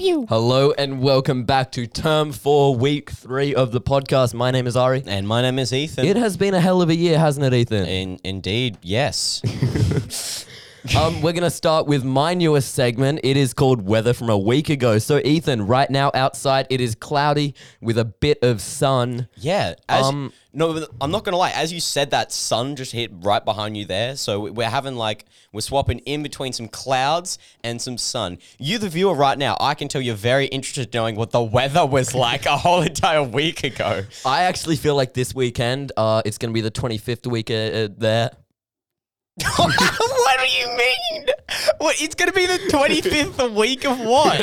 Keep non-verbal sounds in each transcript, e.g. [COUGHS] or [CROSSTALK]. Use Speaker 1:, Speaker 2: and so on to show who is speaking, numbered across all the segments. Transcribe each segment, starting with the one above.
Speaker 1: Hello and welcome back to term four, week three of the podcast. My name is Ari.
Speaker 2: And my name is Ethan.
Speaker 1: It has been a hell of a year, hasn't it, Ethan?
Speaker 2: In, indeed, yes. [LAUGHS] [LAUGHS]
Speaker 1: um, we're going to start with my newest segment. It is called Weather from a Week Ago. So, Ethan, right now outside it is cloudy with a bit of sun.
Speaker 2: Yeah. As,
Speaker 1: Um,
Speaker 2: no, I'm not gonna lie. As you said, that sun just hit right behind you there. So we- we're having like we're swapping in between some clouds and some sun. You, the viewer, right now, I can tell you're very interested in knowing what the weather was [LAUGHS] like a whole entire week ago.
Speaker 1: I actually feel like this weekend, uh, it's going to be the 25th week uh, uh, there. [LAUGHS]
Speaker 2: what do you mean? What? It's gonna be the 25th week of [LAUGHS] what?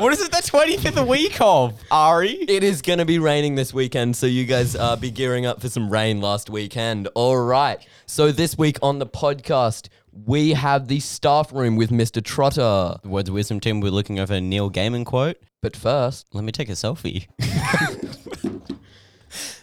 Speaker 2: What is it? The 25th week of Ari?
Speaker 1: It is going to be raining this weekend, so you guys uh, be gearing up for some rain last weekend. All right. So this week on the podcast, we have the staff room with Mr. Trotter.
Speaker 2: The Words of Wisdom team. We're looking over a Neil Gaiman quote.
Speaker 1: But first,
Speaker 2: Let me take a selfie. [LAUGHS]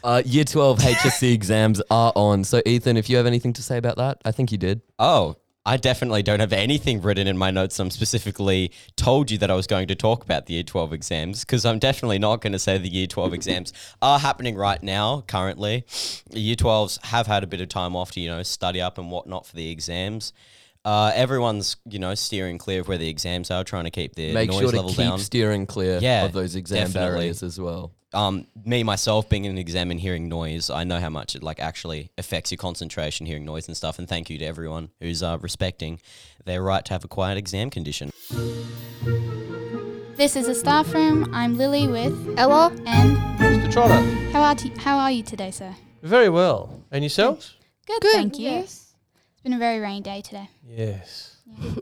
Speaker 1: uh, Year 12 [LAUGHS] HSC exams are on. So Ethan, if you have anything to say about that, I think you did.
Speaker 2: Oh, I definitely don't have anything written in my notes. I'm specifically told you that I was going to talk about the Year 12 exams because I'm definitely not going to say the Year 12 [LAUGHS] exams are happening right now, currently. The Year 12s have had a bit of time off to, you know, study up and whatnot for the exams. Uh, everyone's, you know, steering clear of where the exams are, trying to keep their
Speaker 1: Make
Speaker 2: noise
Speaker 1: sure to
Speaker 2: level
Speaker 1: keep
Speaker 2: down.
Speaker 1: steering clear
Speaker 2: Yeah,
Speaker 1: of those exam
Speaker 2: definitely.
Speaker 1: barriers as well.
Speaker 2: Um, me myself being in an exam and hearing noise, I know how much it like actually affects your concentration, hearing noise and stuff. And thank you to everyone who's uh, respecting their right to have a quiet exam condition.
Speaker 3: This is a staff room. I'm Lily with
Speaker 4: Ella,
Speaker 3: and
Speaker 5: Mr. Trotter.
Speaker 3: how are t- how are you today, sir?
Speaker 5: Very well. And yourselves?
Speaker 3: Good,
Speaker 4: Good,
Speaker 3: thank you.
Speaker 4: yes.
Speaker 3: It's been a very rainy day today.
Speaker 5: Yes. [LAUGHS]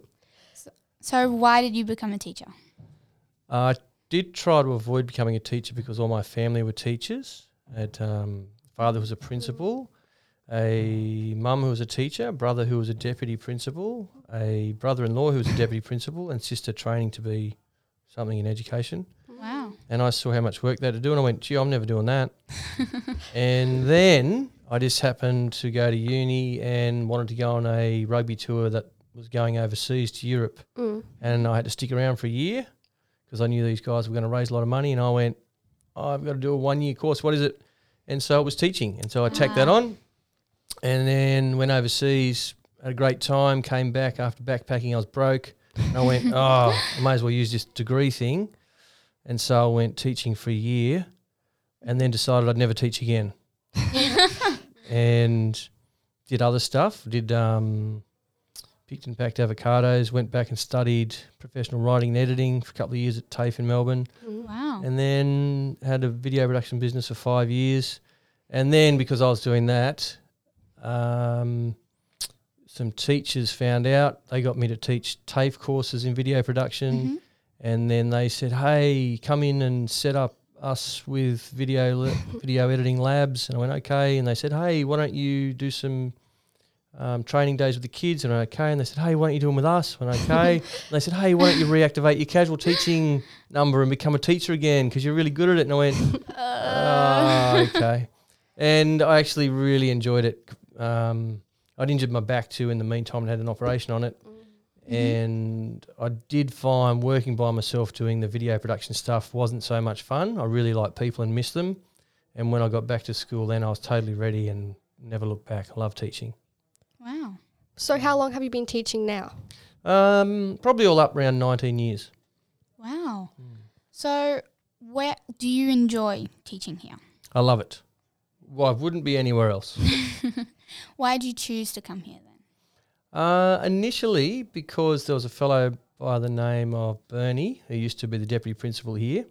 Speaker 3: So why did you become a teacher?
Speaker 5: I did try to avoid becoming a teacher because all my family were teachers. I had um, father who was a principal, a mum who was a teacher, brother who was a deputy principal, a brother-in-law who was a deputy principal, and sister training to be something in education.
Speaker 3: Wow.
Speaker 5: And I saw how much work they had to do, and I went, "Gee, I'm never doing that." [LAUGHS] and then I just happened to go to uni and wanted to go on a rugby tour that was going overseas to Europe,
Speaker 4: Mm.
Speaker 5: and I had to stick around for a year because I knew these guys were going to raise a lot of money, and I went, oh, "I've got to do a one-year course. What is it?" And so it was teaching, and so I tacked that
Speaker 3: Ah.
Speaker 5: on, and then went overseas. Had a great time. Came back after backpacking. I was broke. And I went, [LAUGHS] oh, I may as well use this degree thing. And so I went teaching for a year and then decided I'd never teach again. [LAUGHS] and did other stuff. Did um, picked and packed avocados, went back and studied professional writing and editing for a couple of years at TAFE in Melbourne.
Speaker 3: Wow.
Speaker 5: And then had a video production business for five years. And then because I was doing that, um, some teachers found out. They got me to teach TAFE courses in video production.
Speaker 3: Mhm.
Speaker 5: And then they said, hey, come in and set up us with video le- [COUGHS] video editing labs. And I went, okay. And they said, hey, why don't you do some um, training days with the kids? And went, okay. And they said, hey, why don't you do them with us? Went, okay. [LAUGHS] and they said, hey, why don't you reactivate your casual teaching number and become a teacher again because you're really good at it? And I went, [LAUGHS] oh, okay. And I actually really enjoyed it. Um, I'd injured my back too in the meantime and had an operation on it. And I did find working by myself doing the video production stuff wasn't so much fun. I really like people and miss them. And when I got back to school, then I was totally ready and never looked back. I love teaching.
Speaker 3: Wow.
Speaker 4: So, how long have you been teaching now?
Speaker 5: Um, probably all up around 19 years.
Speaker 3: Wow. So where do you enjoy teaching here?
Speaker 5: I love it. Well, I wouldn't be anywhere else. [LAUGHS]
Speaker 3: Why did you choose to come here then?
Speaker 5: Uh, initially, because there was a fellow by the name of Bernie who used to be the deputy principal here,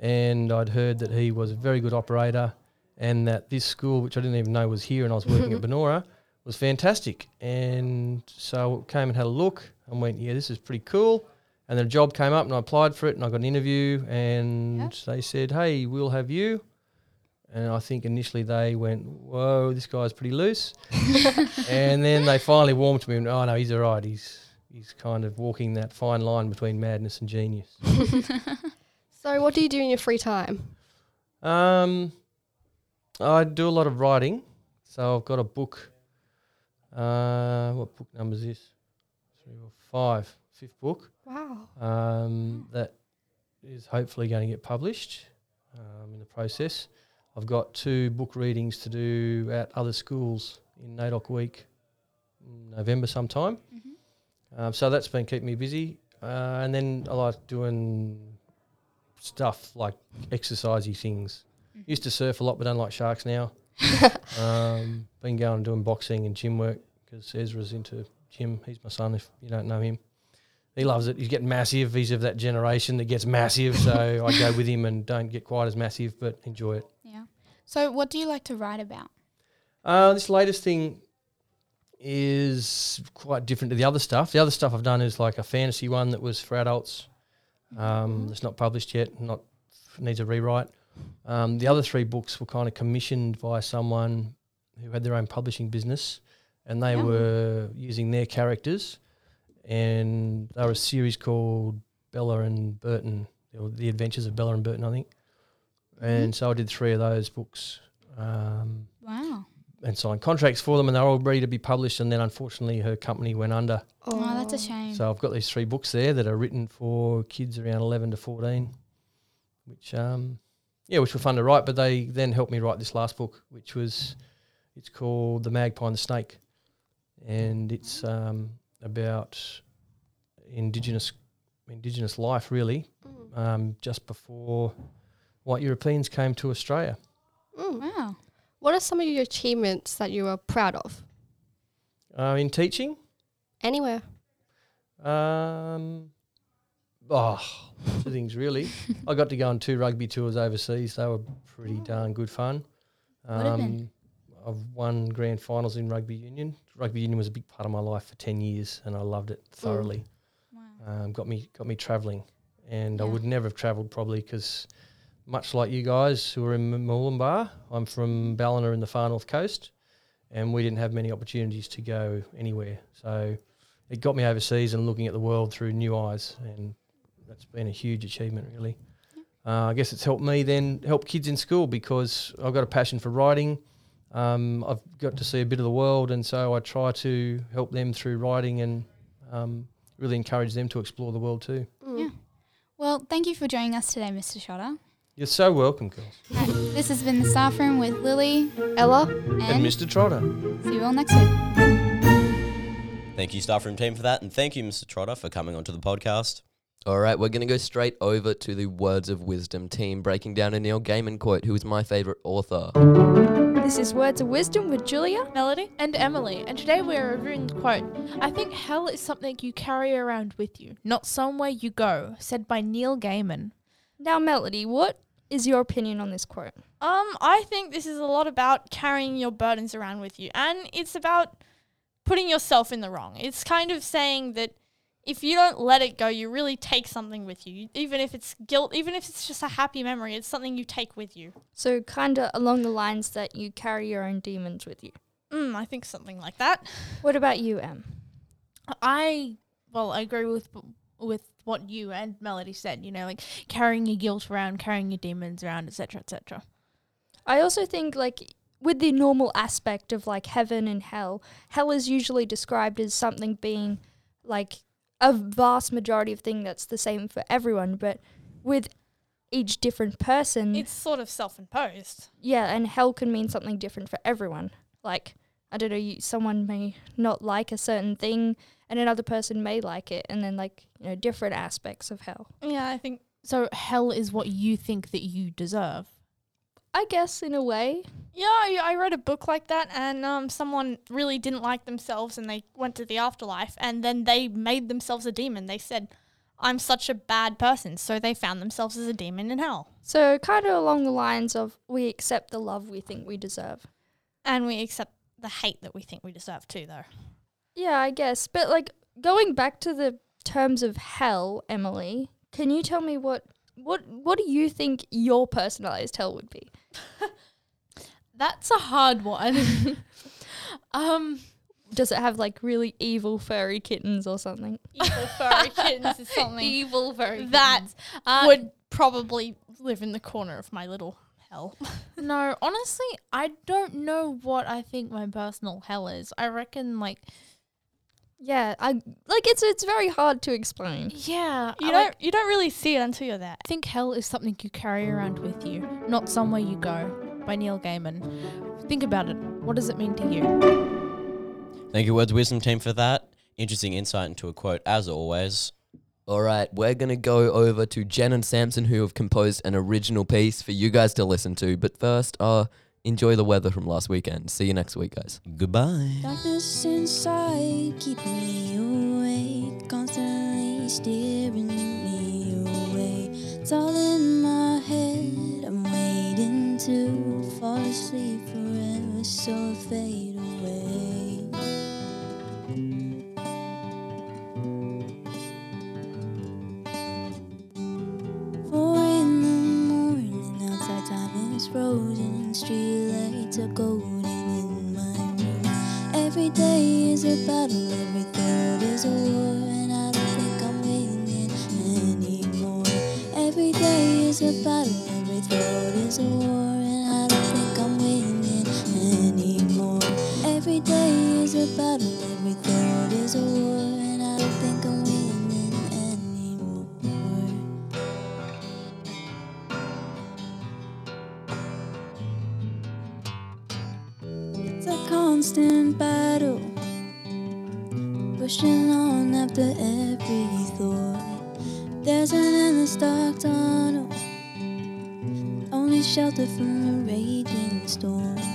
Speaker 5: and I'd heard that he was a very good operator, and that this school, which I didn't even know was here, and I was working at [LAUGHS] Banora, was fantastic. And so I came and had a look and went, yeah, this is pretty cool. And then a job came up, and I applied for it, and I got an interview, and
Speaker 3: Yep.
Speaker 5: they said, hey, we'll have you. And I think initially they went, whoa, this guy's pretty loose [LAUGHS] and then they finally warmed to me and oh no he's all right he's he's kind of walking that fine line between madness and genius [LAUGHS]
Speaker 4: So, what do you do in your free time?
Speaker 5: um i do a lot of writing so i've got a book uh what book number is this three or five fifth book
Speaker 4: Wow.
Speaker 5: um that is hopefully going to get published um, in the process. I've got two book readings to do at other schools in NAIDOC week, in November sometime. Um, so that's been keeping me busy. Uh, and then I like doing stuff like exercisey things. Used to surf a lot, but don't like sharks now. [LAUGHS] um, been going and doing boxing and gym work because Ezra's into gym. He's my son. If you don't know him, he loves it. He's getting massive. He's of that generation that gets massive. So I go with him and don't get quite as massive, but enjoy it.
Speaker 3: Yeah. So, what do you like to write about?
Speaker 5: Uh, this latest thing is quite different to the other stuff. The other stuff I've done is like a fantasy one that was for adults. Um, It's not published yet. Not needs a rewrite. Um, the other three books were kind of commissioned by someone who had their own publishing business, and they
Speaker 3: Yeah.
Speaker 5: were using their characters, and they were a series called Bella and Burton, or The Adventures of Bella and Burton, I think. And so I did three of those books. Um,
Speaker 3: Wow.
Speaker 5: and signed contracts for them, and they're all ready to be published. And then, unfortunately, her company went under.
Speaker 3: Oh, that's a shame.
Speaker 5: So I've got these three books there that are written for kids around eleven to fourteen, which um, yeah, which were fun to write. But they then helped me write this last book, which was it's called The Magpie and the Snake, and it's um, about indigenous indigenous life, really,
Speaker 4: Mm.
Speaker 5: um, just before white Europeans came to Australia.
Speaker 4: Mm.
Speaker 3: wow.
Speaker 4: What are some of your achievements that you are proud of?
Speaker 5: Uh, in teaching,
Speaker 4: Anywhere.
Speaker 5: Um, oh, two things really. [LAUGHS] I got to go on two rugby tours overseas. They were pretty darn good fun.
Speaker 3: What have been?
Speaker 5: Um, I've won grand finals in rugby union. Rugby union was a big part of my life for ten years, and I loved it thoroughly.
Speaker 3: Wow.
Speaker 5: Um, got me got me travelling, and I would never have travelled probably because, much like you guys who are in Murwillumbah, I'm from Ballina in the far north coast, and we didn't have many opportunities to go anywhere. So it got me overseas and looking at the world through new eyes, and that's been a huge achievement, really. Uh, I guess it's helped me then help kids in school because I've got a passion for writing. Um, I've got to see a bit of the world, and so I try to help them through writing and um, really encourage them to explore the world too.
Speaker 4: Mm.
Speaker 3: Yeah. Well, thank you for joining us today, Mr. Trotter.
Speaker 5: You're so welcome, girls.
Speaker 3: Uh, this has been the staff room with Lily
Speaker 4: Ella?
Speaker 3: and,
Speaker 5: And Mr. Trotter.
Speaker 3: see you all next week.
Speaker 2: Thank you, staff room team, for that, and thank you, Mr. Trotter, for coming onto the podcast.
Speaker 1: All right, we're going to go straight over to the Words of Wisdom team, breaking down a Neil Gaiman quote, who is my favorite author.
Speaker 6: This is Words of Wisdom with Julia.
Speaker 7: Melody and Emily, and today we are reviewing the quote I think hell is something you carry around with you, not somewhere you go, said by Neil Gaiman.
Speaker 6: Now, Melody, what is your opinion on this quote?
Speaker 7: Um, I think this is a lot about carrying your burdens around with you, and it's about putting yourself in the wrong. It's kind of saying that if you don't let it go, you really take something with you, even if it's guilt, even if it's just a happy memory, it's something you take with you.
Speaker 6: So, kind of along the lines that you carry your own demons with you.
Speaker 7: Mm, I think something like that.
Speaker 6: What about you, Em?
Speaker 7: I well, I agree with with what you and Melody said. You know, like carrying your guilt around, carrying your demons around, etc., etc.
Speaker 6: I also think, like, with the normal aspect of like heaven and hell, hell is usually described as something being like a vast majority of thing that's the same for everyone, but with each different person,
Speaker 7: It's sort of self-imposed.
Speaker 6: yeah, and hell can mean something different for everyone. Like, I don't know, you, someone may not like a certain thing, and another person may like it, and then like you know different aspects of hell.
Speaker 7: Yeah, I think so. Hell is what you think that you deserve.
Speaker 6: I guess in a way,
Speaker 7: Yeah, I, I read a book like that, and um, someone really didn't like themselves, and they went to the afterlife, and then they made themselves a demon. They said, "I'm such a bad person," so they found themselves as a demon in hell,
Speaker 6: so kind of along the lines of we accept the love we think we deserve.
Speaker 7: and we accept the hate that we think we deserve too, though.
Speaker 6: Yeah, I guess. But like going back to the terms of hell, Emily, can you tell me what what what do you think your personalized hell would be? [LAUGHS]
Speaker 7: That's a hard one. [LAUGHS] um,
Speaker 6: Does it have like really evil furry kittens or something?
Speaker 7: evil furry kittens is [LAUGHS] something
Speaker 6: evil furry
Speaker 7: that
Speaker 6: Uh,
Speaker 7: would probably live in the corner of my little hell. no, honestly, I don't know what I think my personal hell is. I reckon like
Speaker 6: Yeah, I like it's it's very hard to explain.
Speaker 8: Yeah,
Speaker 7: You
Speaker 8: I
Speaker 7: don't
Speaker 8: like-
Speaker 7: you don't really see it until you're there.
Speaker 8: I think hell is something you carry around with you, not somewhere you go. By Neil Gaiman. Think about it. What does it mean to you?
Speaker 2: Thank you, Words Wisdom team, for that. Interesting insight into a quote, as always.
Speaker 1: All right, we're going to go over to Jen and Samson, who have composed an original piece for you guys to listen to. But first, uh, enjoy the weather from last weekend. See you next week, guys.
Speaker 2: Goodbye.
Speaker 9: Darkness inside, keeping me awake, constantly steering me away. It's all in my head. I'm waiting to fall asleep forever, so fade is a battle, every thought is a war, and I don't think I'm winning anymore. Every day is a battle, every thought is a war, and I don't think I'm winning anymore. It's a constant battle, pushing on after every thought. There's an endless dark only shelter from a raging storm.